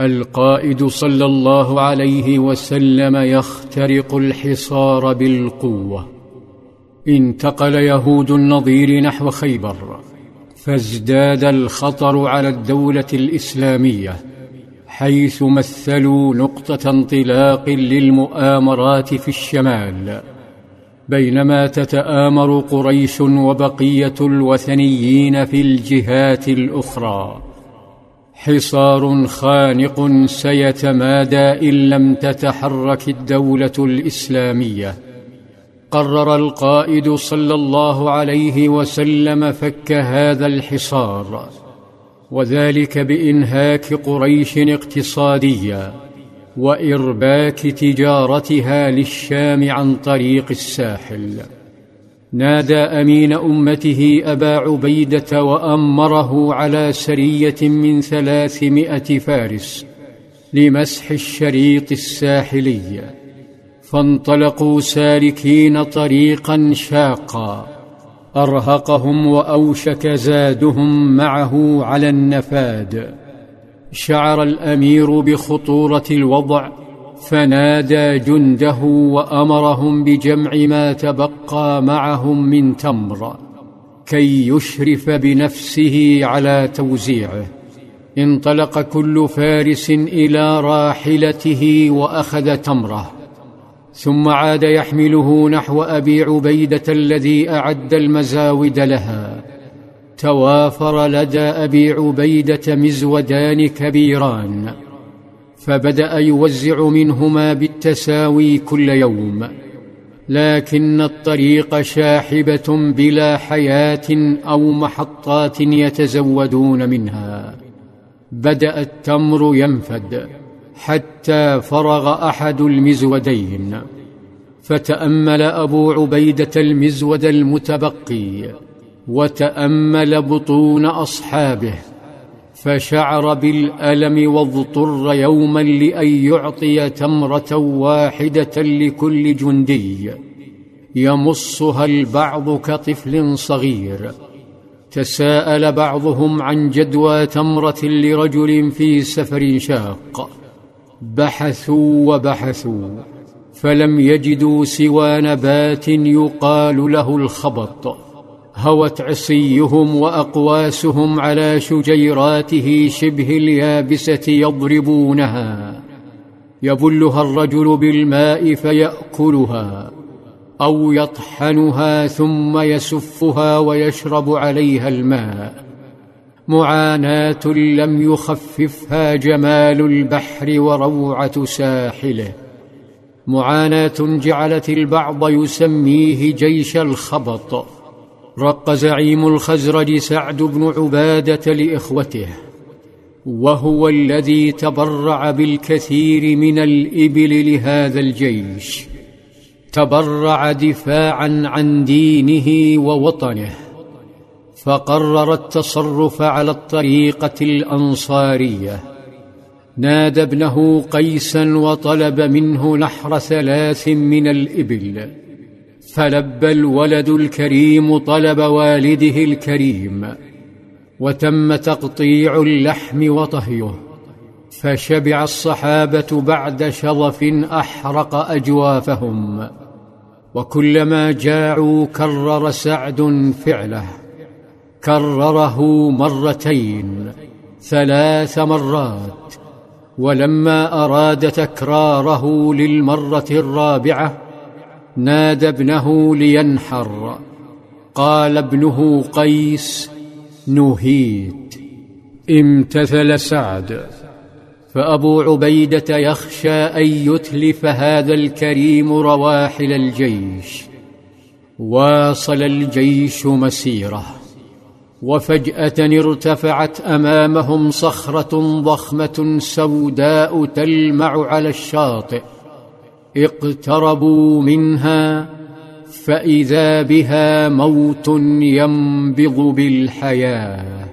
القائد صلى الله عليه وسلم يخترق الحصار بالقوة. انتقل يهود النظير نحو خيبر فازداد الخطر على الدولة الإسلامية حيث مثلوا نقطة انطلاق للمؤامرات في الشمال. بينما تتآمر قريش وبقية الوثنيين في الجهات الأخرى. حصار خانق سيتمادى إن لم تتحرك الدولة الإسلامية. قرر القائد صلى الله عليه وسلم فك هذا الحصار وذلك بإنهاك قريش اقتصاديا وإرباك تجارتها للشام عن طريق الساحل. نادى أمين أمته أبا عبيدة وأمره على سريه من ثلاثمائة فارس لمسح الشريط الساحلي. فانطلقوا سالكين طريقا شاقا. أرهقهم وأوشك زادهم معه على النفاد. شعر الأمير بخطورة الوضع فنادى جنده وأمرهم بجمع ما تبقى معهم من تمر كي يشرف بنفسه على توزيعه. انطلق كل فارس إلى راحلته وأخذ تمره. ثم عاد يحمله نحو أبي عبيدة الذي أعد المزاود لها. توافر لدى أبي عبيدة مزودان كبيران. فبدأ يوزع منهما بالتساوي كل يوم. لكن الطريق شاحبة بلا حياة أو محطات يتزودون منها. بدأ التمر ينفد حتى فرغ أحد المزودين. فتأمل أبو عبيدة المزود المتبقي وتأمل بطون أصحابه. فشعر بالألم واضطر يوما لأن يعطي تمرة واحدة لكل جندي. يمصها البعض كطفل صغير. تساءل بعضهم عن جدوى تمرة لرجل في سفر شاق. بحثوا وبحثوا فلم يجدوا سوى نبات يقال له الخبط. هوت عصيهم وأقواسهم على شجيراته شبه اليابسة يضربونها. يبلها الرجل بالماء فيأكلها أو يطحنها ثم يسفها ويشرب عليها الماء. معاناة لم يخففها جمال البحر وروعة ساحله. معاناة جعلت البعض يسميه جيش الخبط. رق زعيم الخزرج سعد بن عبادة لإخوته وهو الذي تبرع بالكثير من الإبل لهذا الجيش تبرع دفاعا عن دينه ووطنه فقرر التصرف على الطريقة الأنصارية نادى ابنه قيسا وطلب منه نحر ثلاث من الإبل. فلبى الولد الكريم طلب والده الكريم وتم تقطيع اللحم وطهيه فشبع الصحابة بعد شظف أحرق أجوافهم وكلما جاعوا كرر سعد فعله كرره مرتين ثلاث مرات ولما أراد تكراره للمرة الرابعة نادى ابنه لينحر. قال ابنه قيس نهيت. امتثل سعد. فأبو عبيدة يخشى أن يتلف هذا الكريم رواحل الجيش. واصل الجيش مسيرة. وفجأة ارتفعت أمامهم صخرة ضخمة سوداء تلمع على الشاطئ. اقتربوا منها فإذا بها موت ينبض بالحياة.